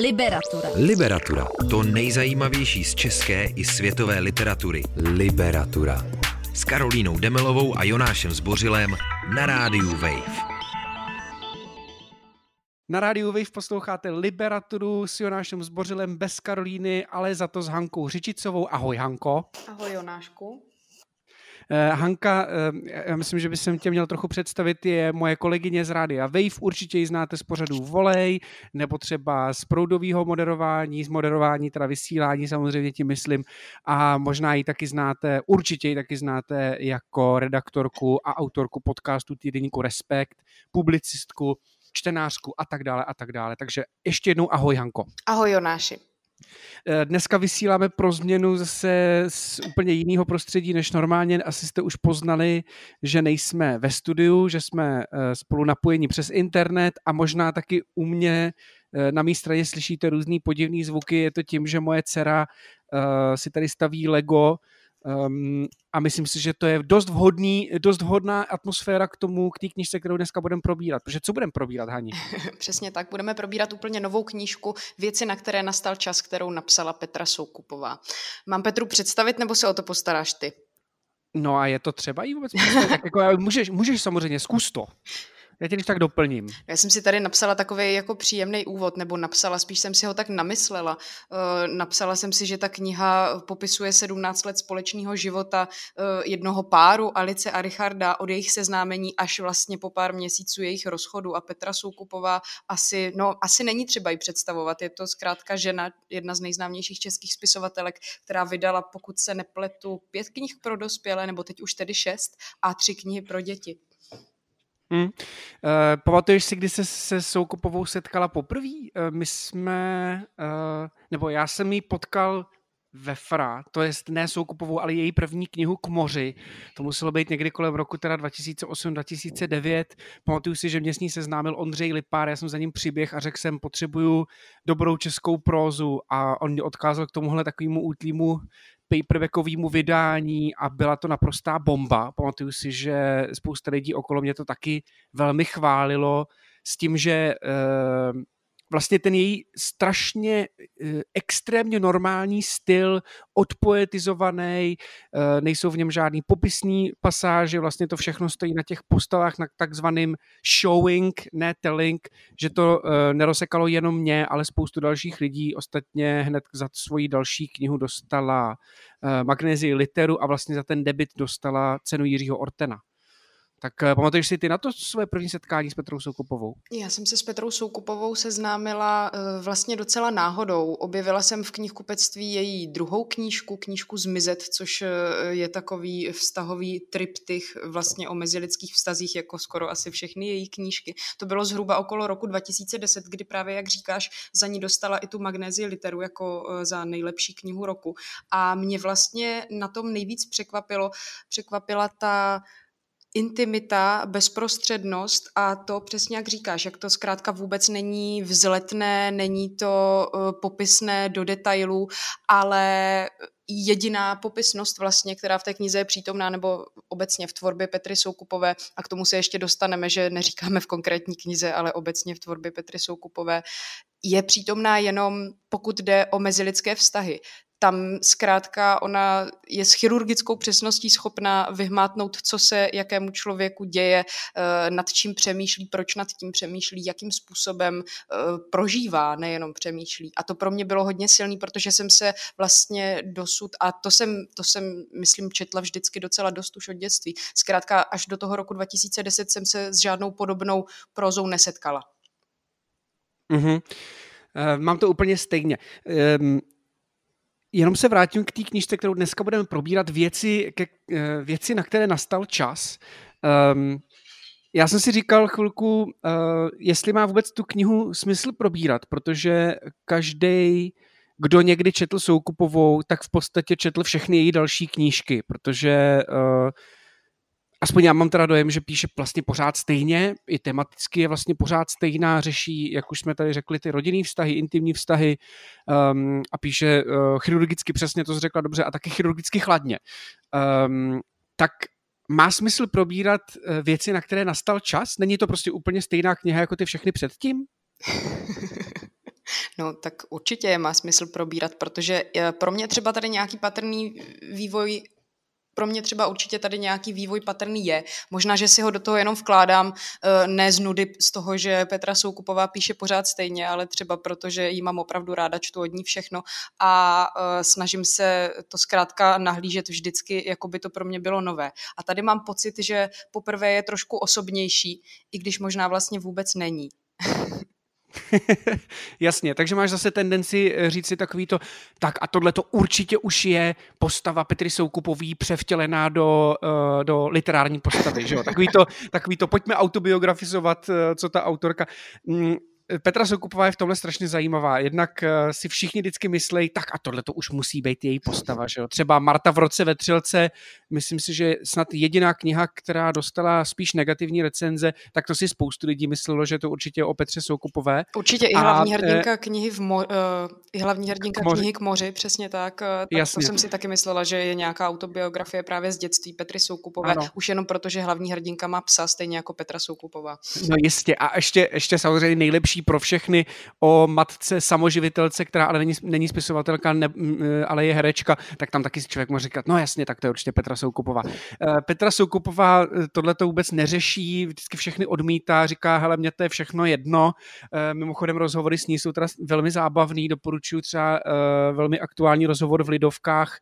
Liberatura. Liberatura. To nejzajímavější z české i světové literatury. Liberatura. S Karolínou Demelovou a Jonášem Zbořilem na rádiu Wave. Na rádiu Wave posloucháte Liberaturu s Jonášem Zbořilem bez Karolíny, ale za to s Hankou Řičicovou. Ahoj Hanko. Ahoj Jonášku. Uh, Hanka, uh, já myslím, že bych tě měl trochu představit, je moje kolegyně z rádia Wave, určitě ji znáte z pořadu Volej, nebo třeba z proudového moderování, z moderování, teda vysílání samozřejmě tím myslím, a možná ji taky znáte, určitě ji taky znáte jako redaktorku a autorku podcastu týdeníku Respekt, publicistku, čtenářku a tak dále a tak dále. Takže ještě jednou ahoj Hanko. Ahoj Jonáši. Eh, dneska vysíláme pro změnu zase z úplně jiného prostředí než normálně. Asi jste už poznali, že nejsme ve studiu, že jsme eh, spolu napojeni přes internet a možná taky u mě eh, na mé straně slyšíte různý podivný zvuky. Je to tím, že moje dcera si tady staví Lego Um, a myslím si, že to je dost, vhodný, dost vhodná atmosféra k tomu, k té knižce, kterou dneska budeme probírat. Protože co budeme probírat, Hani? Přesně tak, budeme probírat úplně novou knížku Věci, na které nastal čas, kterou napsala Petra Soukupová. Mám Petru představit, nebo se o to postaráš ty? No a je to třeba jí vůbec tak jako, můžeš, můžeš samozřejmě, zkus to. Já tě když tak doplním. Já jsem si tady napsala takový jako příjemný úvod, nebo napsala, spíš jsem si ho tak namyslela. Uh, napsala jsem si, že ta kniha popisuje 17 let společného života uh, jednoho páru, Alice a Richarda, od jejich seznámení až vlastně po pár měsíců jejich rozchodu a Petra Soukupová asi, no, asi není třeba ji představovat. Je to zkrátka žena, jedna z nejznámějších českých spisovatelek, která vydala, pokud se nepletu, pět knih pro dospělé, nebo teď už tedy šest, a tři knihy pro děti. Hmm. Uh, pamatuješ si, kdy se se Soukupovou setkala poprvé? Uh, my jsme, uh, nebo já jsem ji potkal ve Fra, to je ne Soukupovou, ale její první knihu k moři. To muselo být někdy kolem roku teda 2008-2009. Pamatuju si, že mě s ní seznámil Ondřej Lipár, já jsem za ním přiběh a řekl jsem, potřebuju dobrou českou prózu a on mě odkázal k tomuhle takovému útlýmu paperbackovému vydání a byla to naprostá bomba. Pamatuju si, že spousta lidí okolo mě to taky velmi chválilo s tím, že uh, vlastně ten její strašně eh, extrémně normální styl, odpoetizovaný, eh, nejsou v něm žádný popisní pasáže, vlastně to všechno stojí na těch postavách, na takzvaným showing, ne telling, že to eh, nerosekalo jenom mě, ale spoustu dalších lidí. Ostatně hned za svoji další knihu dostala Magnézii literu a vlastně za ten debit dostala cenu Jiřího Ortena. Tak eh, pamatuješ si ty na to své první setkání s Petrou Soukupovou? Já jsem se s Petrou Soukupovou seznámila uh, vlastně docela náhodou. Objevila jsem v knihkupectví její druhou knížku, knížku Zmizet, což uh, je takový vztahový triptych vlastně o mezilidských vztazích, jako skoro asi všechny její knížky. To bylo zhruba okolo roku 2010, kdy právě, jak říkáš, za ní dostala i tu Magnézii literu jako za nejlepší knihu roku. A mě vlastně na tom nejvíc překvapilo, překvapila ta intimita, bezprostřednost a to přesně jak říkáš, jak to zkrátka vůbec není vzletné, není to uh, popisné do detailů, ale jediná popisnost vlastně, která v té knize je přítomná, nebo obecně v tvorbě Petry Soukupové, a k tomu se ještě dostaneme, že neříkáme v konkrétní knize, ale obecně v tvorbě Petry Soukupové, je přítomná jenom pokud jde o mezilidské vztahy tam zkrátka ona je s chirurgickou přesností schopná vyhmátnout, co se jakému člověku děje, eh, nad čím přemýšlí, proč nad tím přemýšlí, jakým způsobem eh, prožívá, nejenom přemýšlí. A to pro mě bylo hodně silný, protože jsem se vlastně dosud, a to jsem, to jsem myslím, četla vždycky docela dost už od dětství. Zkrátka až do toho roku 2010 jsem se s žádnou podobnou prozou nesetkala. Mm-hmm. Mám to úplně stejně. Um, Jenom se vrátím k té knižce, kterou dneska budeme probírat, věci, ke, eh, věci na které nastal čas. Um, já jsem si říkal chvilku, uh, jestli má vůbec tu knihu smysl probírat, protože každý, kdo někdy četl Soukupovou, tak v podstatě četl všechny její další knížky, protože uh, aspoň já mám teda dojem, že píše vlastně pořád stejně, i tematicky je vlastně pořád stejná, řeší, jak už jsme tady řekli, ty rodinný vztahy, intimní vztahy um, a píše uh, chirurgicky přesně, to řekla dobře, a taky chirurgicky chladně. Um, tak má smysl probírat uh, věci, na které nastal čas? Není to prostě úplně stejná kniha jako ty všechny předtím? No tak určitě má smysl probírat, protože eh, pro mě třeba tady nějaký patrný vývoj pro mě třeba určitě tady nějaký vývoj patrný je. Možná, že si ho do toho jenom vkládám eh, ne z nudy z toho, že Petra Soukupová píše pořád stejně, ale třeba proto, že jí mám opravdu ráda, čtu od ní všechno a eh, snažím se to zkrátka nahlížet vždycky, jako by to pro mě bylo nové. A tady mám pocit, že poprvé je trošku osobnější, i když možná vlastně vůbec není. Jasně, takže máš zase tendenci eh, říct si takový to, tak a tohle to určitě už je postava Petry Soukupový převtělená do, uh, do literární postavy, že jo? Takový to, takový to, pojďme autobiografizovat, uh, co ta autorka. Petra Soukupová je v tomhle strašně zajímavá. Jednak eh, si všichni vždycky myslejí, tak a tohle to už musí být její postava. Že jo? Třeba Marta v roce ve Třilce, myslím si, že snad jediná kniha, která dostala spíš negativní recenze, tak to si spoustu lidí myslelo, že to určitě o Petře Soukupové. Určitě i hlavní a, eh, hrdinka knihy v mo- uh, i hlavní hrdinka k moři. knihy k moři, přesně tak. tak Jasně. to jsem si taky myslela, že je nějaká autobiografie právě z dětství Petry Soukupové, ano. už jenom proto, že hlavní hrdinka má psa stejně jako Petra Soukupová. No jistě a ještě, ještě samozřejmě nejlepší pro všechny o matce samoživitelce, která ale není, není spisovatelka, ne, ale je herečka, tak tam taky si člověk může říkat, no jasně, tak to je určitě Petra Soukupová. Eh, Petra Soukupová eh, tohle to vůbec neřeší, vždycky všechny odmítá, říká, hele, mě to je všechno jedno. Eh, mimochodem rozhovory s ní jsou teda velmi zábavný, doporučuji třeba velmi aktuální rozhovor v Lidovkách,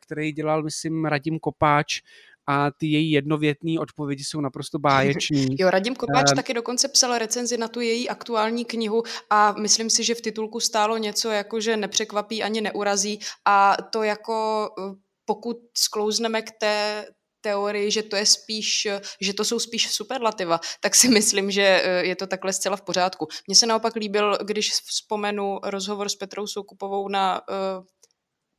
který dělal, myslím, Radim Kopáč, a ty její jednovětné odpovědi jsou naprosto báječní. jo, Radim Kopáč uh, taky dokonce psal recenzi na tu její aktuální knihu a myslím si, že v titulku stálo něco jako, že nepřekvapí ani neurazí a to jako eh, pokud sklouzneme k té teorii, že to je spíš, že to jsou spíš superlativa, tak si myslím, že eh, je to takhle zcela v pořádku. Mně se naopak líbil, když vzpomenu rozhovor s Petrou Soukupovou na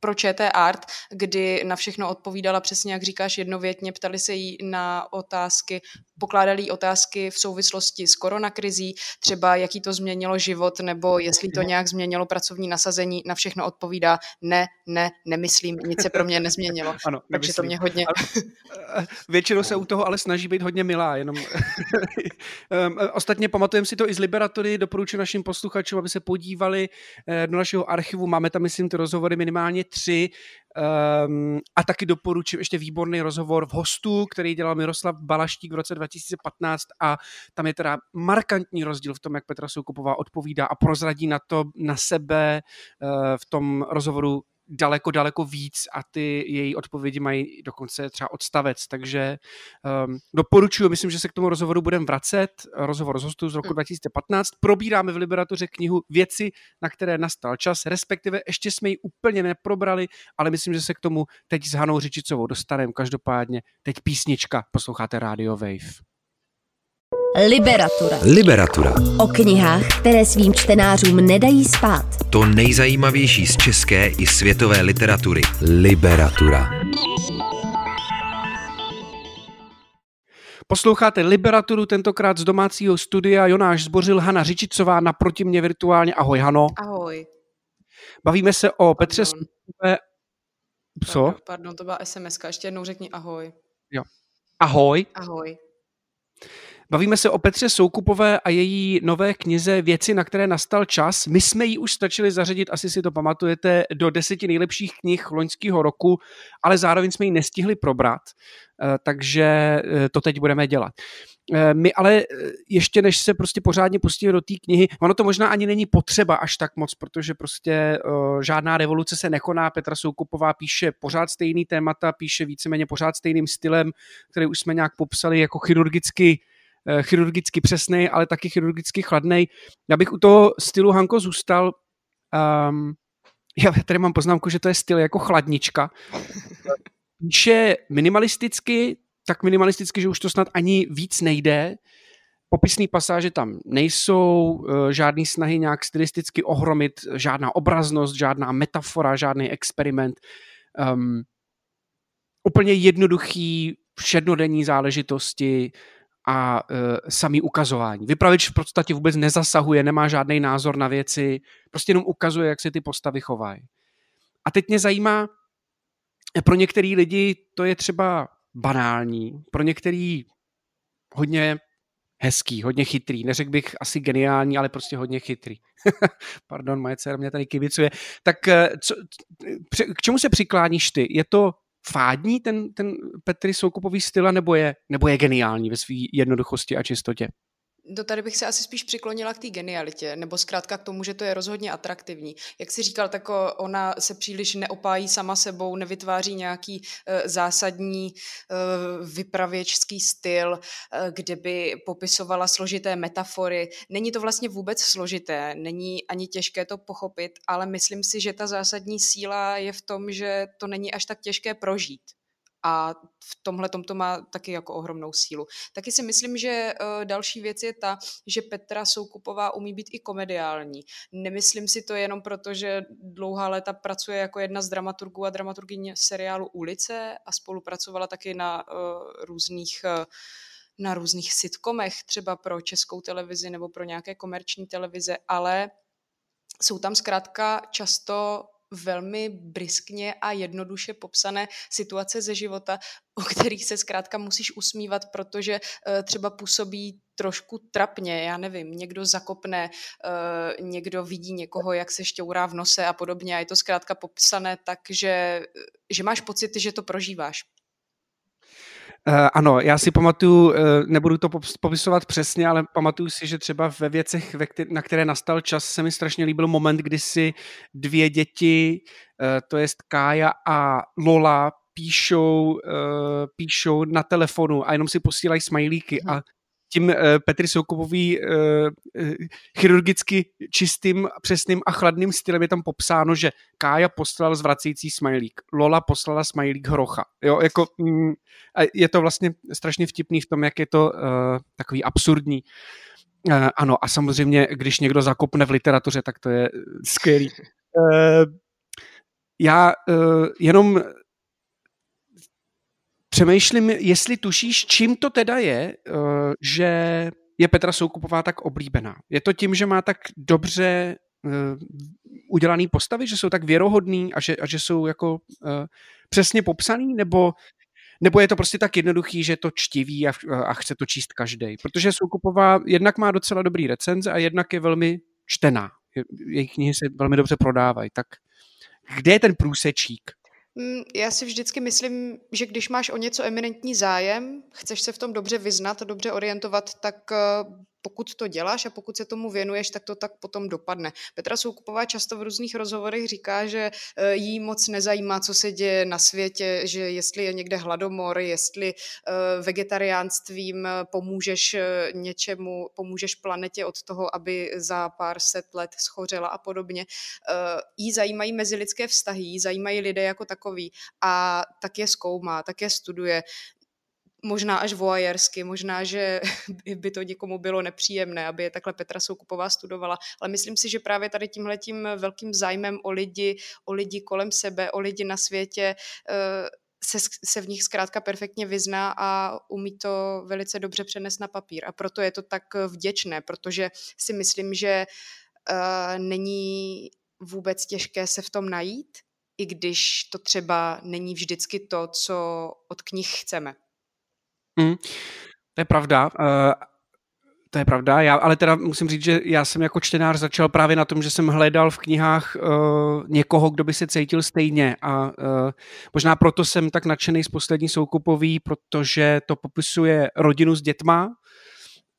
pro ČT Art, kdy na všechno odpovídala přesně, jak říkáš, jednovětně, ptali se jí na otázky, pokládali jí otázky v souvislosti s koronakrizí, třeba jaký to změnilo život, nebo jestli to nějak změnilo pracovní nasazení, na všechno odpovídá ne, ne, nemyslím, nic se pro mě nezměnilo. Ano, Takže to mě hodně... Ale, většinou se u toho ale snaží být hodně milá, jenom... Ostatně pamatujeme si to i z Liberatory, doporučuji našim posluchačům, aby se podívali eh, do našeho archivu, máme tam, myslím, ty rozhovory minimálně tři, Um, a taky doporučím ještě výborný rozhovor v hostu, který dělal Miroslav Balaštík v roce 2015 a tam je teda markantní rozdíl v tom, jak Petra Soukupová odpovídá a prozradí na to na sebe uh, v tom rozhovoru daleko, daleko víc a ty její odpovědi mají dokonce třeba odstavec, takže um, doporučuji, myslím, že se k tomu rozhovoru budeme vracet, rozhovor z hostu z roku 2015, hm. probíráme v Liberatoře knihu Věci, na které nastal čas, respektive ještě jsme ji úplně neprobrali, ale myslím, že se k tomu teď s Hanou Řičicovou dostaneme, každopádně teď písnička, posloucháte Radio Wave. Liberatura. Liberatura. O knihách, které svým čtenářům nedají spát. To nejzajímavější z české i světové literatury. Liberatura. Posloucháte Liberaturu, tentokrát z domácího studia. Jonáš Zbořil, Hana Řičicová, naproti mě virtuálně. Ahoj, Hano. Ahoj. Bavíme se o Petře Co? Pardon, pardon, to byla SMS, ještě jednou řekni ahoj. Jo. Ahoj. Ahoj. Bavíme se o Petře Soukupové a její nové knize Věci, na které nastal čas. My jsme ji už stačili zařadit, asi si to pamatujete, do deseti nejlepších knih loňského roku, ale zároveň jsme ji nestihli probrat, eh, takže eh, to teď budeme dělat. Eh, my ale ještě než se prostě pořádně pustíme do té knihy, ono to možná ani není potřeba až tak moc, protože prostě žádná revoluce se nekoná. Petra Soukupová píše pořád stejný témata, píše víceméně pořád stejným stylem, který už jsme nějak popsali jako chirurgicky chirurgicky přesný, ale taky chirurgicky chladný. Já bych u toho stylu Hanko zůstal. Um, já tady mám poznámku, že to je styl jako chladnička. Píše minimalisticky, tak minimalisticky, že už to snad ani víc nejde. Popisné pasáže tam nejsou, eh, žádný snahy nějak stylisticky ohromit, žádná obraznost, žádná metafora, žádný experiment. Um, úplně jednoduchý, všednodenní záležitosti, a e, samý ukazování. Vypravěč v podstatě vůbec nezasahuje, nemá žádný názor na věci, prostě jenom ukazuje, jak se ty postavy chovají. A teď mě zajímá, pro některý lidi to je třeba banální, pro některý hodně hezký, hodně chytrý. Neřekl bych asi geniální, ale prostě hodně chytrý. Pardon, moje dcera mě tady kivicuje. Tak eh, co, k čemu se přikláníš ty? Je to fádní ten, ten Petry Soukupový styl, nebo je, nebo je geniální ve své jednoduchosti a čistotě? Do tady bych se asi spíš přiklonila k té genialitě, nebo zkrátka k tomu, že to je rozhodně atraktivní. Jak si říkal, tak ona se příliš neopájí sama sebou, nevytváří nějaký uh, zásadní uh, vypravěčský styl, uh, kde by popisovala složité metafory. Není to vlastně vůbec složité, není ani těžké to pochopit, ale myslím si, že ta zásadní síla je v tom, že to není až tak těžké prožít a v tomhle to má taky jako ohromnou sílu. Taky si myslím, že uh, další věc je ta, že Petra Soukupová umí být i komediální. Nemyslím si to jenom proto, že dlouhá léta pracuje jako jedna z dramaturgů a dramaturgyň seriálu Ulice a spolupracovala taky na uh, různých uh, na různých sitcomech, třeba pro českou televizi nebo pro nějaké komerční televize, ale jsou tam zkrátka často velmi briskně a jednoduše popsané situace ze života, o kterých se zkrátka musíš usmívat, protože uh, třeba působí trošku trapně, já nevím, někdo zakopne, uh, někdo vidí někoho, jak se šťourá v nose a podobně a je to zkrátka popsané tak, že, že máš pocit, že to prožíváš. Uh, ano, já si pamatuju, uh, nebudu to popisovat přesně, ale pamatuju si, že třeba ve věcech, ve kter- na které nastal čas, se mi strašně líbil moment, kdy si dvě děti, uh, to jest Kája a Lola, píšou, uh, píšou na telefonu a jenom si posílají smajlíky hmm. a tím uh, Petry Soukupový uh, chirurgicky čistým, přesným a chladným stylem je tam popsáno, že Kája poslal zvracející smajlík, Lola poslala smajlík hrocha. Jo, jako, mm, a je to vlastně strašně vtipný v tom, jak je to uh, takový absurdní. Uh, ano, a samozřejmě, když někdo zakopne v literatuře, tak to je skvělý. Uh, já uh, jenom Přemýšlím, jestli tušíš, čím to teda je, eh, že je Petra Soukupová tak oblíbená. Je to tím, že má tak dobře uh, udělaný postavy, že jsou tak věrohodný a že, a že jsou jako uh, přesně popsaný, nebo, nebo je to prostě tak jednoduchý, že to čtiví a, a chce to číst každý. Protože Soukupová jednak má docela dobrý recenze a jednak je velmi čtená. Jejich knihy se velmi dobře prodávají. Tak kde je ten průsečík? Mm, já si vždycky myslím, že když máš o něco eminentní zájem, chceš se v tom dobře vyznat, dobře orientovat, tak eh, pokud to děláš a pokud se tomu věnuješ, tak to tak potom dopadne. Petra Soukupová často v různých rozhovorech říká, že eh, jí moc nezajímá, co se děje na světě, že jestli je někde hladomor, jestli eh, vegetariánstvím pomůžeš něčemu, pomůžeš planetě od toho, aby za pár set let schořela a podobně. Jí zajímají mezilidské vztahy, jí zajímají lidé jako takový a tak je zkoumá, tak je studuje možná až voajersky, možná, že by to někomu bylo nepříjemné, aby je takhle Petra Soukupová studovala, ale myslím si, že právě tady tímhletím velkým zájmem o lidi, o lidi kolem sebe, o lidi na světě eh, se, se v nich zkrátka perfektně vyzná a umí to velice dobře přenést na papír. A proto je to tak vděčné, protože si myslím, že uh, není vůbec těžké se v tom najít, i když to třeba není vždycky to, co od knih chceme. Mm, to je pravda. Uh, to je pravda, já, ale teda musím říct, že já jsem jako čtenář začal právě na tom, že jsem hledal v knihách uh, někoho, kdo by se cítil stejně. A uh, možná proto jsem tak nadšený z poslední soukupový, protože to popisuje rodinu s dětma.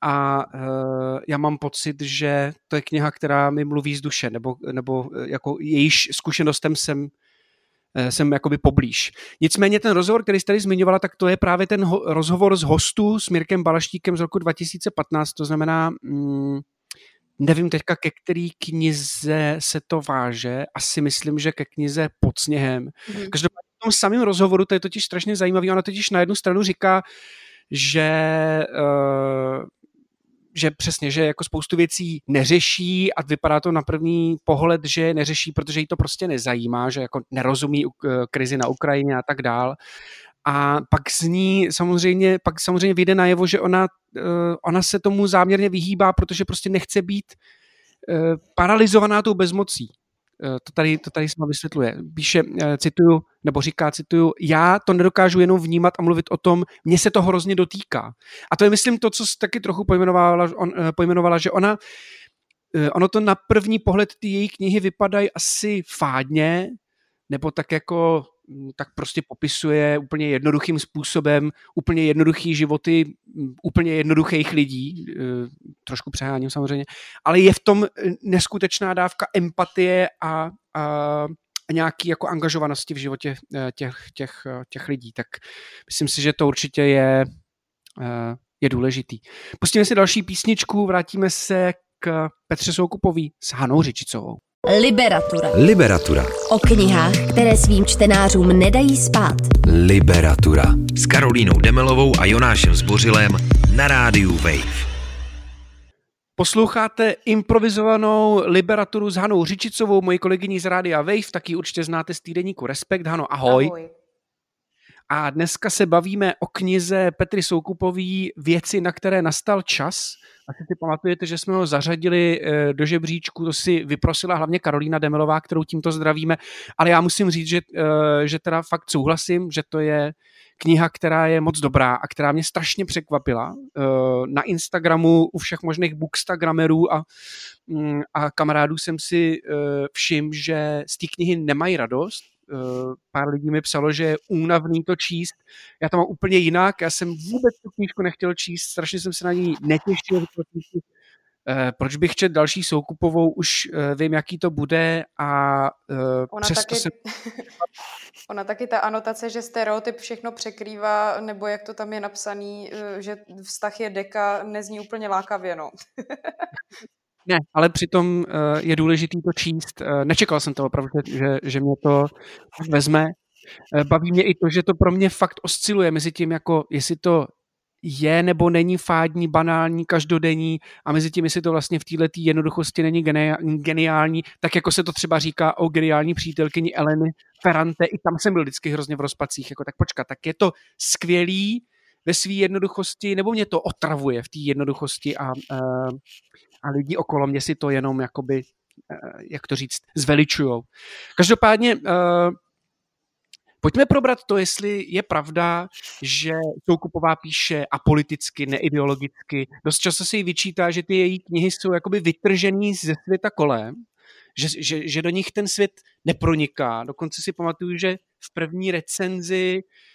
A uh, já mám pocit, že to je kniha, která mi mluví z duše, nebo, nebo jako jejíž zkušenostem jsem jsem jakoby poblíž. Nicméně ten rozhovor, který jste tady zmiňovala, tak to je právě ten ho- rozhovor s hostů s Mirkem Balaštíkem z roku 2015, to znamená, mm, nevím teďka, ke který knize se to váže, asi myslím, že ke knize Pod sněhem. Mm. Každopádně v tom samém rozhovoru, to je totiž strašně zajímavý, ona totiž na jednu stranu říká, že uh, že přesně, že jako spoustu věcí neřeší a vypadá to na první pohled, že neřeší, protože jí to prostě nezajímá, že jako nerozumí krizi na Ukrajině a tak dál. A pak z ní samozřejmě, pak samozřejmě vyjde najevo, že ona, eh, ona se tomu záměrně vyhýbá, protože prostě nechce být eh, paralizovaná tou bezmocí. To tady, to tady sama vysvětluje. Píše, cituju, nebo říká, cituju, já to nedokážu jenom vnímat a mluvit o tom, mně se to hrozně dotýká. A to je, myslím, to, co taky trochu pojmenovala, on, pojmenovala že ona, ono to na první pohled ty její knihy vypadají asi fádně, nebo tak jako tak prostě popisuje úplně jednoduchým způsobem úplně jednoduchý životy mm, úplně jednoduchých lidí, e, trošku přeháním samozřejmě, ale je v tom e, neskutečná dávka empatie a, a nějaký jako angažovanosti v životě e, těch, těch, těch lidí. Tak myslím si, že to určitě je, je důležitý. Pustíme si další písničku, vrátíme se k Petře Soukupový s Hanou Řičicovou. Liberatura. Liberatura. O knihách, které svým čtenářům nedají spát. Liberatura. S Karolínou Demelovou a Jonášem Zbořilem na rádiu Wave. Posloucháte improvizovanou liberaturu s Hanou Řičicovou, mojí kolegyní z Rádia Wave, taky určitě znáte z týdeníku Respekt. Hano, ahoj. ahoj. A dneska se bavíme o knize Petry Soukupový Věci, na které nastal čas. Asi si pamatujete, že jsme ho zařadili eh, do žebříčku, to si vyprosila hlavně Karolína Demelová, kterou tímto zdravíme, ale já musím říct, že, eh, že teda fakt souhlasím, že to je kniha, která je moc dobrá a která mě strašně překvapila. Eh, na Instagramu u všech možných bookstagramerů a, mm, a kamarádů jsem si všiml, že z té knihy nemají radost, pár lidí mi psalo, že je únavný to číst. Já to mám úplně jinak, já jsem vůbec tu knížku nechtěl číst, strašně jsem se na ní netěšil. Uh, proč bych čet další soukupovou, už uh, vím, jaký to bude a ona přesto taky, jsem... ona taky ta anotace, že stereotyp všechno překrývá, nebo jak to tam je napsaný, že vztah je deka, nezní úplně lákavě, no. Ne, ale přitom uh, je důležitý to číst. Uh, nečekal jsem to opravdu, že, že mě to vezme. Uh, baví mě i to, že to pro mě fakt osciluje mezi tím, jako jestli to je nebo není fádní, banální, každodenní a mezi tím, jestli to vlastně v této jednoduchosti není geniální, tak jako se to třeba říká o geniální přítelkyni Eleny Ferrante, i tam jsem byl vždycky hrozně v rozpacích, jako tak počkat, tak je to skvělý ve své jednoduchosti, nebo mě to otravuje v té jednoduchosti a, uh, a lidi okolo mě si to jenom jakoby, eh, jak to říct, zveličujou. Každopádně uh, Pojďme probrat to, jestli je pravda, že Soukupová píše apoliticky, neideologicky. Dost často se jí vyčítá, že ty její knihy jsou jakoby vytržený ze světa kolem, že, že, že do nich ten svět neproniká. Dokonce si pamatuju, že v první recenzi Eh,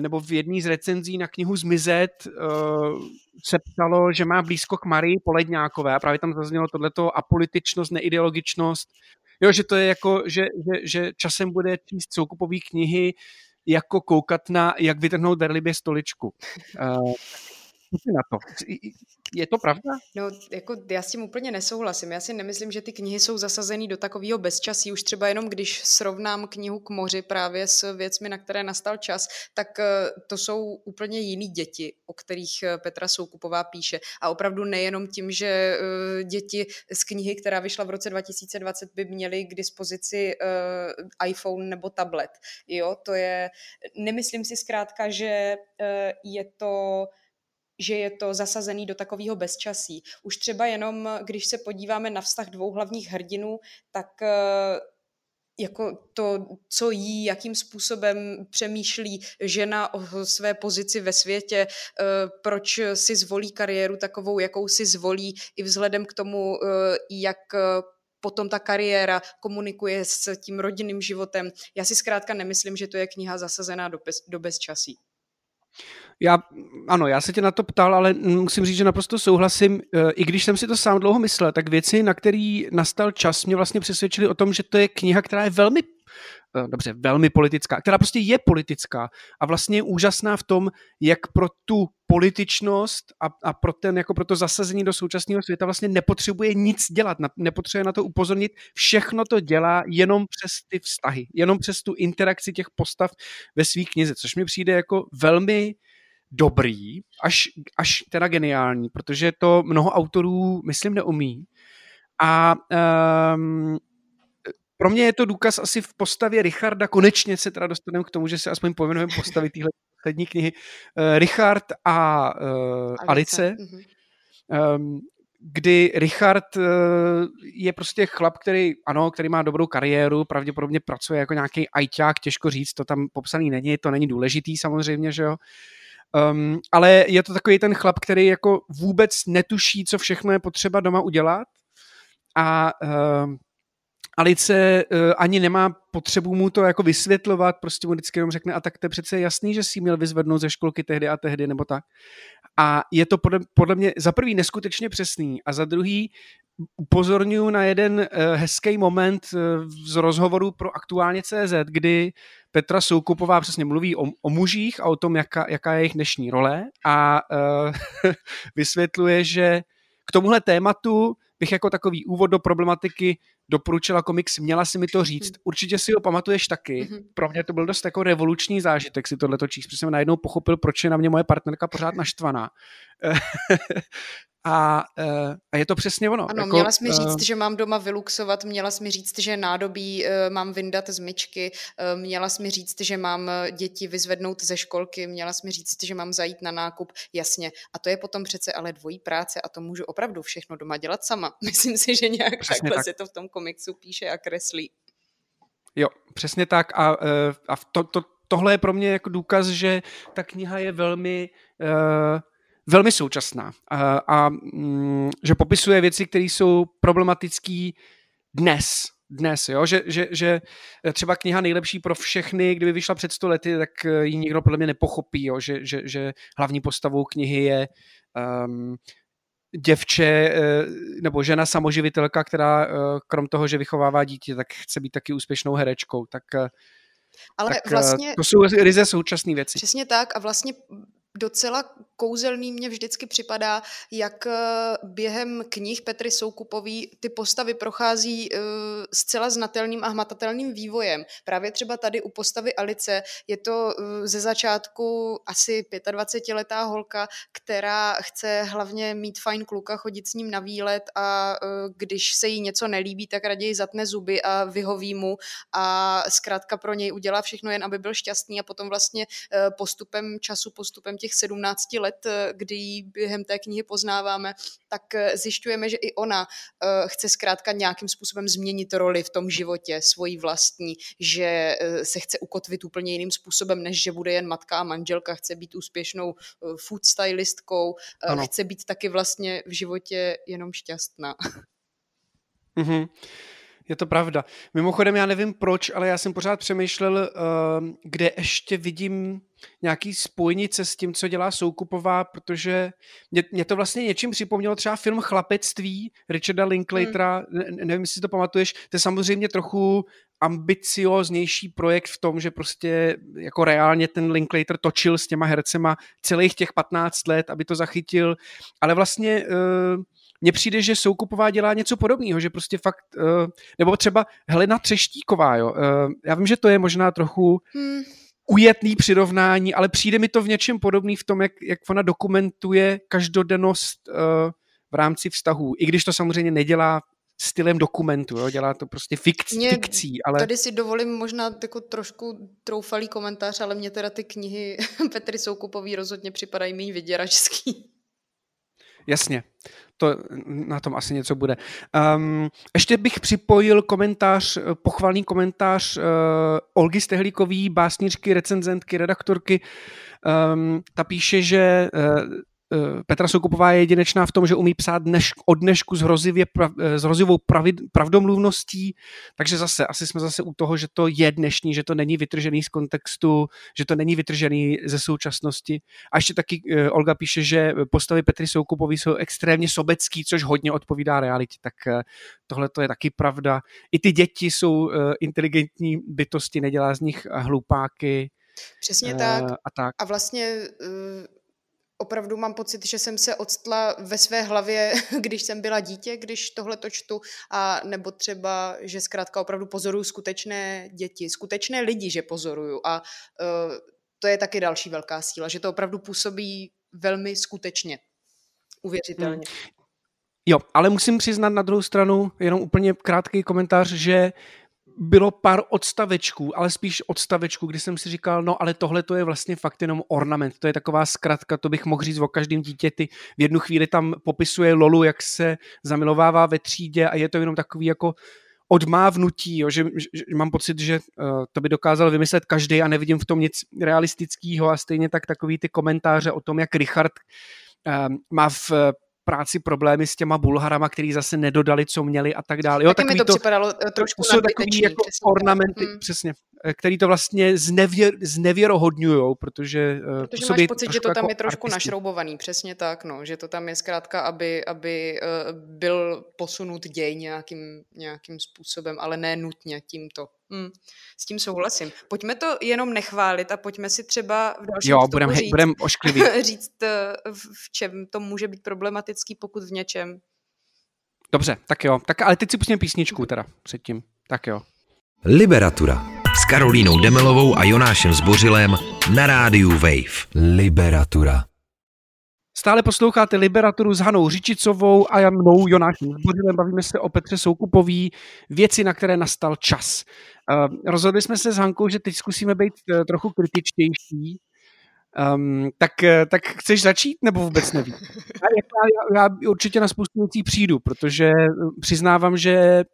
nebo v jedné z recenzí na knihu Zmizet eh, se psalo, že má blízko k Marii Poledňákové a právě tam zaznělo tohleto apolitičnost, neideologičnost, jo, že to je jako, že, že, že časem bude číst soukupový knihy jako koukat na, jak vytrhnout verlibě stoličku. Uh, na to? Je to pravda? No, jako já s tím úplně nesouhlasím. Já si nemyslím, že ty knihy jsou zasazený do takového bezčasí. Už třeba jenom, když srovnám knihu k moři právě s věcmi, na které nastal čas, tak eh, to jsou úplně jiný děti, o kterých eh, Petra Soukupová píše. A opravdu nejenom tím, že eh, děti z knihy, která vyšla v roce 2020, by měly k dispozici iPhone nebo tablet. Jo, to je, nemyslím si zkrátka, že je to že je to zasazený do takového bezčasí. Už třeba jenom, když se podíváme na vztah dvou hlavních hrdinů, tak eh, jako to, co jí, jakým způsobem přemýšlí žena o své pozici ve světě, eh, proč si zvolí kariéru takovou, jakou si zvolí, i vzhledem k tomu, eh, jak potom ta kariéra komunikuje s tím rodinným životem. Já si zkrátka nemyslím, že to je kniha zasazená do, bez, do bezčasí. Já, ano, já se tě na to ptal, ale musím říct, že naprosto souhlasím. E, I když jsem si to sám dlouho myslel, tak věci, na který nastal čas, mě vlastně přesvědčili o tom, že to je kniha, která je velmi e, dobře, velmi politická, která prostě je politická a vlastně je úžasná v tom, jak pro tu političnost a, a pro, ten, jako pro to zasazení do současného světa vlastně nepotřebuje nic dělat, nepotřebuje na to upozornit, všechno to dělá jenom přes ty vztahy, jenom přes tu interakci těch postav ve své knize, což mi přijde jako velmi dobrý, až, až teda geniální, protože to mnoho autorů, myslím, neumí. A um, pro mě je to důkaz asi v postavě Richarda, konečně se teda dostaneme k tomu, že se aspoň pojmenujeme postavy téhle poslední knihy. Uh, Richard a uh, Alice. Alice. Um, kdy Richard uh, je prostě chlap, který, ano, který má dobrou kariéru, pravděpodobně pracuje jako nějaký ajťák, těžko říct, to tam popsaný není, to není důležitý samozřejmě, že jo. Um, ale je to takový ten chlap, který jako vůbec netuší, co všechno je potřeba doma udělat a uh, Alice uh, ani nemá potřebu mu to jako vysvětlovat, prostě mu vždycky jenom řekne, a tak to je přece jasný, že si měl vyzvednout ze školky tehdy a tehdy, nebo tak. A je to podle, podle mě za prvý neskutečně přesný a za druhý upozorňuji na jeden uh, hezký moment uh, z rozhovoru pro aktuálně CZ, kdy Petra Soukupová přesně mluví o, o mužích a o tom, jaká, jaká je jejich dnešní role a uh, vysvětluje, že k tomuhle tématu bych jako takový úvod do problematiky doporučila komiks Měla si mi to říct. Mhm. Určitě si ho pamatuješ taky. Mm-hmm. Pro mě to byl dost jako revoluční zážitek si tohle číst, protože jsem najednou pochopil, proč je na mě moje partnerka pořád naštvaná. A, uh, a je to přesně ono. Ano, jako, měla jsi mi říct, uh, že mám doma vyluxovat, měla jsi mi říct, že nádobí uh, mám vyndat z myčky, uh, měla jsi mi říct, že mám děti vyzvednout ze školky, měla jsi mi říct, že mám zajít na nákup, jasně. A to je potom přece ale dvojí práce a to můžu opravdu všechno doma dělat sama. Myslím si, že nějak přesně takhle tak. se to v tom komiksu píše a kreslí. Jo, přesně tak a, a to, to, tohle je pro mě jako důkaz, že ta kniha je velmi uh, velmi současná a, a mm, že popisuje věci, které jsou problematické dnes, dnes, jo? Že, že, že třeba kniha nejlepší pro všechny, kdyby vyšla před sto lety, tak ji nikdo podle mě nepochopí, jo? Že, že, že hlavní postavou knihy je um, děvče eh, nebo žena samoživitelka, která eh, krom toho, že vychovává dítě, tak chce být taky úspěšnou herečkou. Tak, eh, ale tak vlastně, to jsou ryze současné věci. Přesně tak a vlastně docela kouzelný mě vždycky připadá, jak eh, během knih Petry Soukupový ty postavy prochází uh, zcela znatelným a hmatatelným vývojem. Právě třeba tady u postavy Alice je to uh, ze začátku asi 25-letá holka, která chce hlavně mít fajn kluka, chodit s ním na výlet a když se jí něco nelíbí, tak raději zatne zuby a vyhoví mu a zkrátka pro něj udělá všechno jen, aby byl šťastný a potom vlastně postupem času, postupem těch 17 let, eh, kdy ji během té knihy poznáváme, tak eh, zjišťujeme, že i ona eh, chce zkrátka nějakým způsobem změnit roli v tom životě, svoji vlastní, že se chce ukotvit úplně jiným způsobem, než že bude jen matka a manželka, chce být úspěšnou food stylistkou, ano. chce být taky vlastně v životě jenom šťastná. Mm-hmm. Je to pravda. Mimochodem, já nevím proč, ale já jsem pořád přemýšlel, uh, kde ještě vidím nějaký spojnice s tím, co dělá Soukupová, protože mě, mě to vlastně něčím připomnělo třeba film Chlapectví Richarda Linklatera, hmm. ne, nevím, jestli to pamatuješ, to je samozřejmě trochu ambicioznější projekt v tom, že prostě jako reálně ten Linklater točil s těma hercema celých těch 15 let, aby to zachytil, ale vlastně uh, mně přijde, že Soukupová dělá něco podobného, že prostě fakt, uh, nebo třeba Helena Třeštíková, jo. Uh, já vím, že to je možná trochu hmm. ujetný přirovnání, ale přijde mi to v něčem podobný v tom, jak, jak ona dokumentuje každodennost uh, v rámci vztahů. I když to samozřejmě nedělá stylem dokumentu, jo? dělá to prostě fikc, mě, fikcí. Ale... Tady si dovolím možná jako trošku troufalý komentář, ale mě teda ty knihy Petry Soukupový rozhodně připadají méně vyděračský. Jasně, to, na tom asi něco bude. Um, ještě bych připojil komentář, pochvalný komentář uh, Olgy Stehlíkový, básničky, recenzentky, redaktorky. Um, ta píše, že Eh, Petra Soukupová je jedinečná v tom, že umí psát dneš, od dnešku s, hrozivě, eh, s hrozivou pravid, pravdomluvností, takže zase, asi jsme zase u toho, že to je dnešní, že to není vytržený z kontextu, že to není vytržený ze současnosti. A ještě taky uh, Olga píše, že postavy Petry Soukupový jsou extrémně sobecký, což hodně odpovídá realitě, tak uh, tohle to je taky pravda. I ty děti jsou uh, inteligentní bytosti, nedělá z nich hlupáky. Přesně tak. A tak. A vlastně opravdu mám pocit, že jsem se odstla ve své hlavě, když jsem byla dítě, když tohle to čtu, a nebo třeba, že zkrátka opravdu pozoruju skutečné děti, skutečné lidi, že pozoruju. A uh, to je taky další velká síla, že to opravdu působí velmi skutečně, uvěřitelně. Hmm. Jo, ale musím přiznat na druhou stranu jenom úplně krátký komentář, že bylo pár odstavečků, ale spíš odstavečků, kdy jsem si říkal, no ale tohle to je vlastně fakt jenom ornament, to je taková zkratka, to bych mohl říct o každém dítěti. V jednu chvíli tam popisuje Lolu, jak se zamilovává ve třídě a je to jenom takový jako odmávnutí, jo, že, že, že mám pocit, že uh, to by dokázal vymyslet každý a nevidím v tom nic realistického a stejně tak takový ty komentáře o tom, jak Richard uh, má v práci problémy s těma Bulharama, který zase nedodali, co měli a tak dále. Jo, Taky mi to, to připadalo eh, trošku jsou takový jako ornamenty, hmm. přesně, který to vlastně znevěr, znevěrohodňují, protože... Eh, protože máš pocit, že to tam jako je trošku artisti. našroubovaný, přesně tak, no, že to tam je zkrátka, aby, aby byl posunut děj nějakým, nějakým způsobem, ale ne nutně tímto. Hmm, s tím souhlasím. Pojďme to jenom nechválit a pojďme si třeba v dalším jo, budem, říct, budem říct, eh, v čem to může být problematický, pokud v něčem. Dobře, tak jo. Tak, ale teď si pustíme písničku teda předtím. Tak jo. Liberatura s Karolínou Demelovou a Jonášem Zbořilem na rádiu Wave. Liberatura. Stále posloucháte Liberaturu s Hanou Řičicovou a já mnou Jonášem Zbořilem. Bavíme se o Petře Soukupový, věci, na které nastal čas. Uh, rozhodli jsme se s Hankou, že teď zkusíme být uh, trochu kritičtější. Um, tak, uh, tak chceš začít, nebo vůbec nevím? Já, já, já určitě na spoustu věcí přijdu, protože přiznávám, že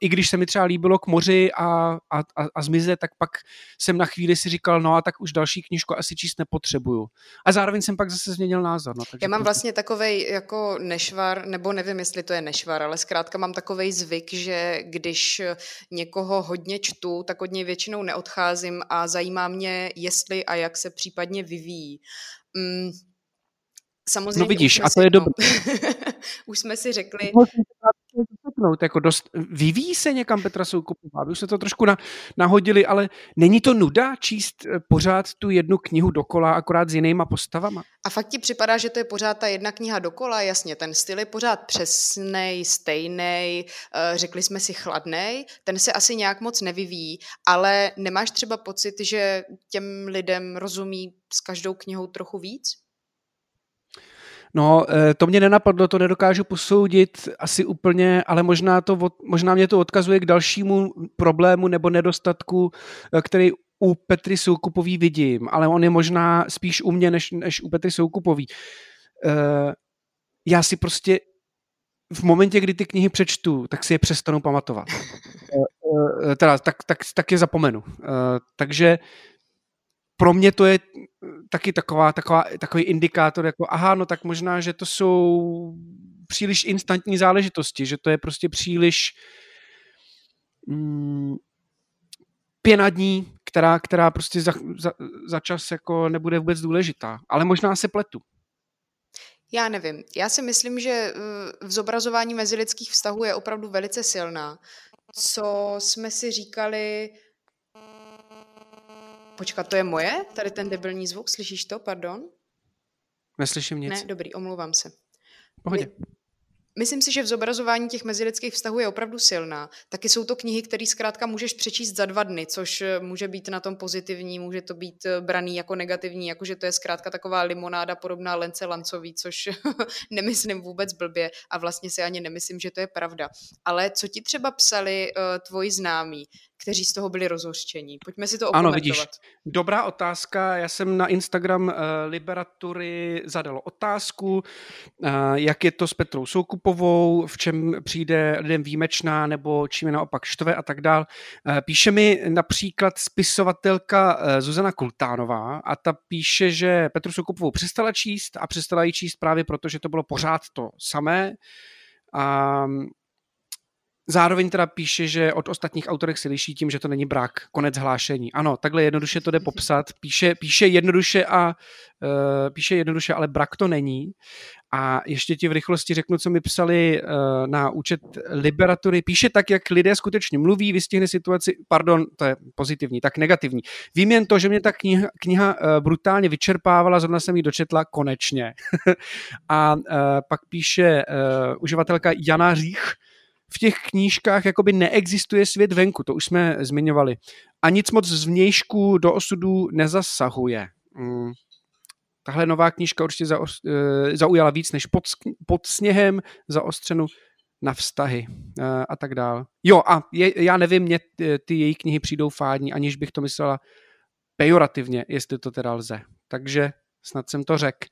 i když se mi třeba líbilo k moři a, a, a, a zmize, tak pak jsem na chvíli si říkal, no a tak už další knižku asi číst nepotřebuju. A zároveň jsem pak zase změnil názor. No, takže Já mám vlastně takový jako nešvar, nebo nevím, jestli to je nešvar, ale zkrátka mám takový zvyk, že když někoho hodně čtu, tak od něj většinou neodcházím a zajímá mě, jestli a jak se případně vyvíjí. Mm, Samozřejmě no vidíš, a to je dobré. už jsme si řekli zapnout. Jako dost, vyvíjí se někam Petra Soukupová, už se to trošku na, nahodili, ale není to nuda číst eh, pořád tu jednu knihu dokola, akorát s jinýma postavama? A fakt ti připadá, že to je pořád ta jedna kniha dokola? Jasně, ten styl je pořád přesný, stejný, eh, řekli jsme si chladný, ten se asi nějak moc nevyvíjí, ale nemáš třeba pocit, že těm lidem rozumí s každou knihou trochu víc? No, eh, to mě nenapadlo, to nedokážu posoudit asi úplně, ale možná, to, možná mě to odkazuje k dalšímu problému nebo nedostatku, eh, který u Petry Soukupový vidím, ale on je možná spíš u mě, než, než u Petry Soukupový. Eh, já si prostě v momentě, kdy ty knihy přečtu, tak si je přestanu pamatovat. teda, tak, tak, tak je zapomenu. Takže pro mě to je taky taková, taková, takový indikátor, jako aha, no tak možná, že to jsou příliš instantní záležitosti, že to je prostě příliš mm, pěna dní, která, která prostě za, za, za čas jako nebude vůbec důležitá. Ale možná se pletu. Já nevím. Já si myslím, že eh, v zobrazování mezilidských vztahů je opravdu velice silná. Co jsme si říkali, Počkat, to je moje? Tady ten debilní zvuk, slyšíš to? Pardon? Neslyším nic. Ne, dobrý, omlouvám se. Pohodě. My, myslím si, že v zobrazování těch mezilidských vztahů je opravdu silná. Taky jsou to knihy, které zkrátka můžeš přečíst za dva dny, což eh, může být na tom pozitivní, může to být eh, braný jako negativní, jakože to je zkrátka taková limonáda podobná Lence Lancový, což nemyslím vůbec blbě a vlastně si ani nemyslím, že to je pravda. Ale co ti třeba psali uh, tvoji známí? Kteří z toho byli rozhořčení. Pojďme si to. Ano, vidíš, dobrá otázka. Já jsem na Instagram uh, Liberatury zadal otázku, uh, jak je to s Petrou Soukupovou, v čem přijde lidem výjimečná, nebo čím je naopak štve a tak dál. Uh, píše mi například spisovatelka uh, Zuzana Kultánová a ta píše, že Petru Soukupovou přestala číst a přestala ji číst právě proto, že to bylo pořád to samé. A Zároveň teda píše, že od ostatních autorek se liší tím, že to není brak, konec hlášení. Ano, takhle jednoduše to jde popsat. Píše, píše jednoduše a uh, píše jednoduše, ale brak to není. A ještě ti v rychlosti řeknu, co mi psali uh, na účet Liberatury. Píše tak, jak lidé skutečně mluví, vystihne situaci, pardon, to je pozitivní, tak negativní. Vím jen to, že mě ta kniha, kniha uh, brutálně vyčerpávala, zrovna jsem ji dočetla konečně. a uh, pak píše uh, uživatelka Jana Řích, v těch knížkách jakoby neexistuje svět venku, to už jsme zmiňovali. A nic moc z vnějšku do osudu nezasahuje. Mm. Tahle nová knížka určitě za, uh, zaujala víc než pod, pod sněhem, za ostřenu na vztahy uh, a tak dál. Jo, a je, já nevím, mě ty její knihy přijdou fádní, aniž bych to myslela pejorativně, jestli to teda lze. Takže snad jsem to řekl.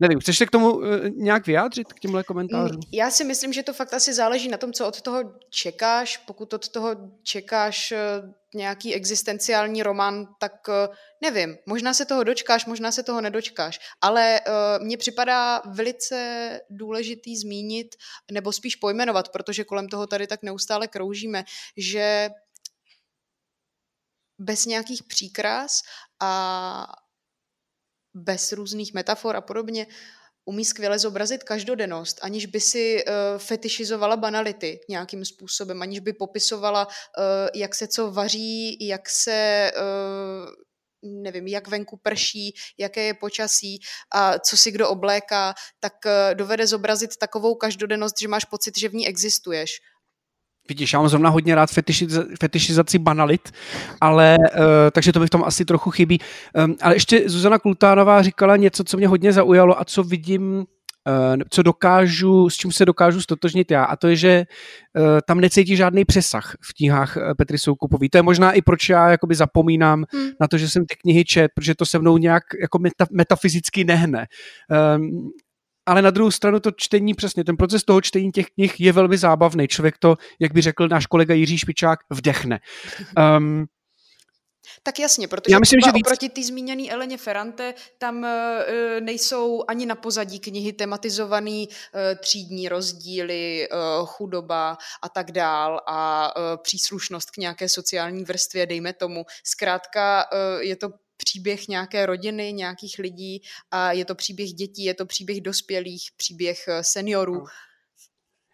Nevím, chceš se k tomu uh, nějak vyjádřit, k těmhle komentářům? Mm, já si myslím, že to fakt asi záleží na tom, co od toho čekáš. Pokud od toho čekáš uh, nějaký existenciální román, tak uh, nevím, možná se toho dočkáš, možná se toho nedočkáš. Ale uh, mně připadá velice důležitý zmínit, nebo spíš pojmenovat, protože kolem toho tady tak neustále kroužíme, že bez nějakých příkras a bez různých metafor a podobně, umí skvěle zobrazit každodennost, aniž by si uh, fetišizovala banality nějakým způsobem, aniž by popisovala, uh, jak se co vaří, jak se uh, nevím, jak venku prší, jaké je počasí a co si kdo obléká, tak dovede zobrazit takovou každodennost, že máš pocit, že v ní existuješ. Vidíš, já mám zrovna hodně rád fetišiz, fetišizaci banalit, ale uh, takže to bych tam asi trochu chybí. Um, ale ještě Zuzana Kultánová říkala něco, co mě hodně zaujalo a co vidím, uh, co dokážu, s čím se dokážu stotožnit já, a to je, že uh, tam necítí žádný přesah v knihách Petry Soukupový. To je možná i proč já jakoby zapomínám hmm. na to, že jsem ty knihy čet, protože to se mnou nějak jako meta, metafyzicky nehne. Um, ale na druhou stranu to čtení přesně, ten proces toho čtení těch knih je velmi zábavný. Člověk to, jak by řekl náš kolega Jiří Špičák, vdechne. Um, tak jasně, protože Já myslím, že víc... oproti té zmíněné Eleně Ferrante tam uh, nejsou ani na pozadí knihy tematizovaný uh, třídní rozdíly, uh, chudoba a tak dál a uh, příslušnost k nějaké sociální vrstvě, dejme tomu. Zkrátka uh, je to příběh nějaké rodiny, nějakých lidí a je to příběh dětí, je to příběh dospělých, příběh eh, seniorů. No.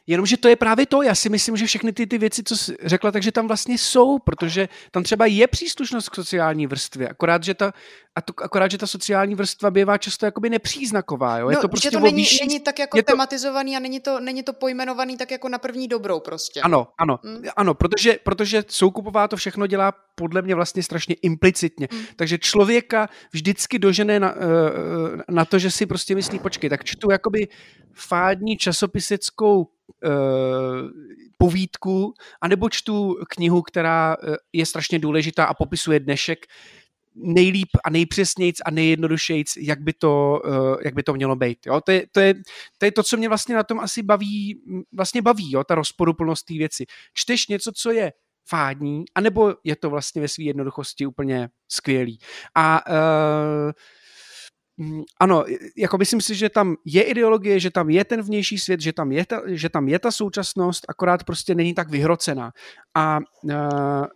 Jenomže to je právě to, já si myslím, že všechny ty, ty věci, co jsi řekla, takže tam vlastně jsou, protože tam třeba je příslušnost k sociální vrstvě, akorát, že ta, a to, akorát, že ta sociální vrstva bývá často jakoby nepříznaková. Jo? Je no, to prostě že to není, výši, není tak jako to... tematizovaný a není to, není to pojmenovaný tak jako na první dobrou prostě. Ano, ano, hmm. ano, protože, protože Soukupová to všechno dělá podle mě vlastně strašně implicitně. Hmm. Takže člověka vždycky dožené na, eh, na to, že si prostě myslí, počkej, tak čtu jakoby fádní časopiseckou uh, povídku, anebo čtu knihu, která uh, je strašně důležitá a popisuje dnešek nejlíp a nejpřesnějc a nejjednodušejc, jak by to, uh, jak by to mělo být. Jo? To, je, to, je, to je to, co mě vlastně na tom asi baví, vlastně baví, jo? ta rozporuplnost té věci. Čteš něco, co je fádní, anebo je to vlastně ve své jednoduchosti úplně skvělý. A uh, ano, jako myslím si, že tam je ideologie, že tam je ten vnější svět, že tam je ta, že tam je ta současnost, akorát prostě není tak vyhrocená. A uh,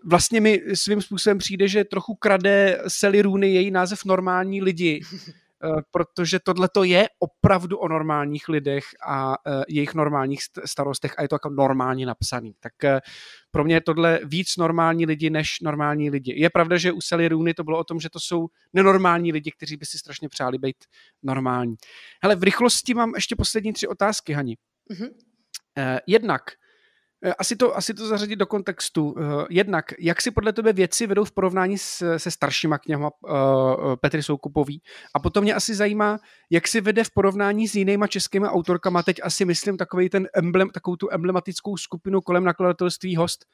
vlastně mi svým způsobem přijde, že trochu krade Sally Rooney její název normální lidi, protože tohle to je opravdu o normálních lidech a uh, jejich normálních starostech a je to jako normálně napsaný. Tak uh, pro mě je tohle víc normální lidi než normální lidi. Je pravda, že u Sally Rooney to bylo o tom, že to jsou nenormální lidi, kteří by si strašně přáli být normální. Hele, v rychlosti mám ještě poslední tři otázky, Hani. Mm-hmm. Jednak, Eh, asi to, asi to zařadit do kontextu. Eh, jednak, jak si podle tebe věci vedou v porovnání s, se staršíma knihama uh, Petry Soukupový? A potom mě asi zajímá, jak si vede v porovnání s jinýma českými autorkama, teď asi myslím takový ten emblem, takovou tu emblematickou skupinu kolem nakladatelství host.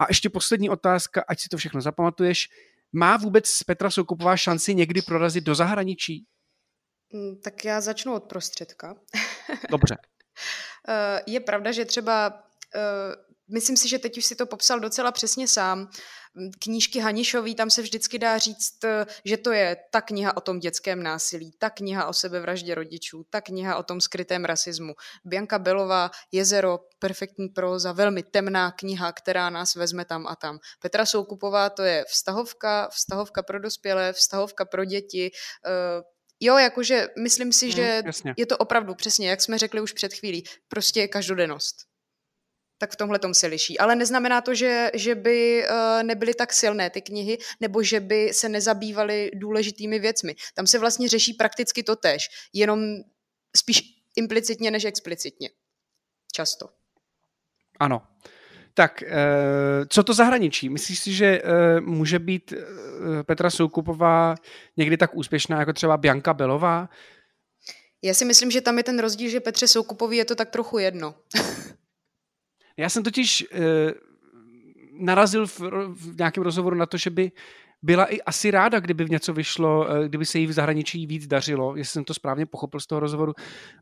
A ještě poslední otázka, ať si to všechno zapamatuješ. Má vůbec Petra Soukupová šanci někdy prorazit do zahraničí? Mm, tak já začnu od prostředka. Dobře. Je pravda, že třeba myslím si, že teď už si to popsal docela přesně sám. Knížky Hanišový, tam se vždycky dá říct, eh, že to je ta kniha o tom dětském násilí, ta kniha o sebevraždě rodičů, ta kniha o tom skrytém rasismu. Bianka Belová, Jezero, perfektní proza, velmi temná kniha, která nás vezme tam a tam. Petra Soukupová, to je vztahovka, vztahovka pro dospělé, vztahovka pro děti, uh, Jo, jakože myslím si, hmm, že jasně. je to opravdu přesně, jak jsme řekli už před chvílí, prostě každodennost tak v tomhle tom se liší. Ale neznamená to, že, že by uh, nebyly tak silné ty knihy, nebo že by se nezabývaly důležitými věcmi. Tam se vlastně řeší prakticky to tež, jenom spíš implicitně než explicitně. Často. Ano. Tak, uh, co to zahraničí? Myslíš si, že uh, může být Petra Soukupová někdy tak úspěšná jako třeba Bianka Belová? Já si myslím, že tam je ten rozdíl, že Petře Soukupový je to tak trochu jedno. Já jsem totiž uh, narazil v, v nějakém rozhovoru na to, že by byla i asi ráda, kdyby v něco vyšlo, uh, kdyby se jí v zahraničí víc dařilo, jestli jsem to správně pochopil z toho rozhovoru,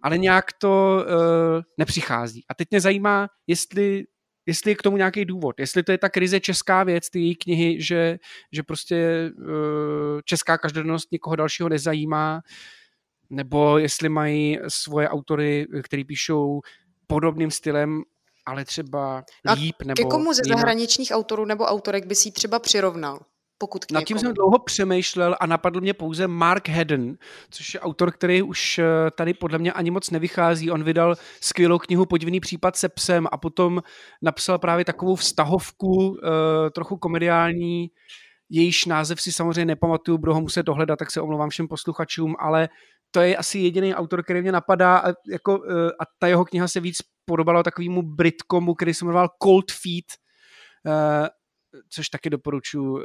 ale nějak to uh, nepřichází. A teď mě zajímá, jestli jestli je k tomu nějaký důvod, jestli to je ta krize česká věc, ty její knihy, že, že prostě uh, česká každodennost někoho dalšího nezajímá, nebo jestli mají svoje autory, který píšou podobným stylem, ale třeba líp. Nebo ke komu ze jinak. zahraničních autorů nebo autorek by si třeba přirovnal? Pokud k Nad tím jsem dlouho přemýšlel a napadl mě pouze Mark Hedden, což je autor, který už eh, tady podle mě ani moc nevychází. On vydal skvělou knihu Podivný případ se psem a potom napsal právě takovou vztahovku, eh, trochu komediální, jejíž název si samozřejmě nepamatuju, budu ho muset dohledat, tak se omlouvám všem posluchačům, ale to je asi jediný autor, který mě napadá a, jako, eh, a ta jeho kniha se víc podobala takovému Britkomu, který se jmenoval Cold Feet, což taky doporučuji uh,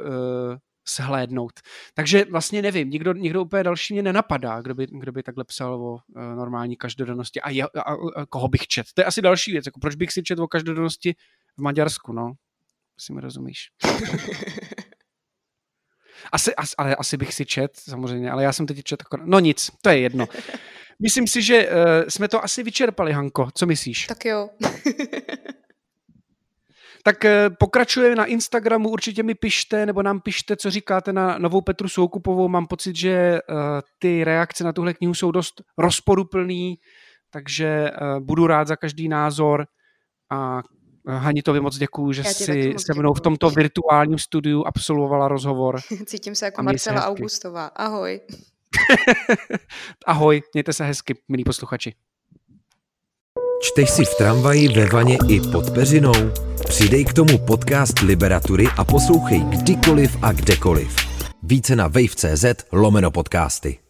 shlédnout. Takže vlastně nevím, nikdo, nikdo úplně další mě nenapadá, kdo by, kdo by takhle psal o uh, normální každodennosti a, je, a, a, a koho bych čet. To je asi další věc, jako proč bych si čet o každodennosti v Maďarsku, no. Si mi rozumíš. Asi, as, ale asi bych si čet, samozřejmě, ale já jsem teď čet. No nic, to je jedno. Myslím si, že uh, jsme to asi vyčerpali, Hanko. Co myslíš? Tak jo. Tak eh, pokračuje na Instagramu, určitě mi pište, nebo nám pište, co říkáte na novou Petru Soukupovou. Mám pocit, že eh, ty reakce na tuhle knihu jsou dost rozporuplný, takže eh, budu rád za každý názor a Hani, to moc děkuju, že jsi se mnou v tomto virtuálním studiu absolvovala rozhovor. Cítím se jako Marcela Augustová. Ahoj. Ahoj, mějte se hezky, milí posluchači. Čteš si v tramvaji, ve vaně i pod peřinou? Přidej k tomu podcast Liberatury a poslouchej kdykoliv a kdekoliv. Více na wave.cz lomeno podcasty.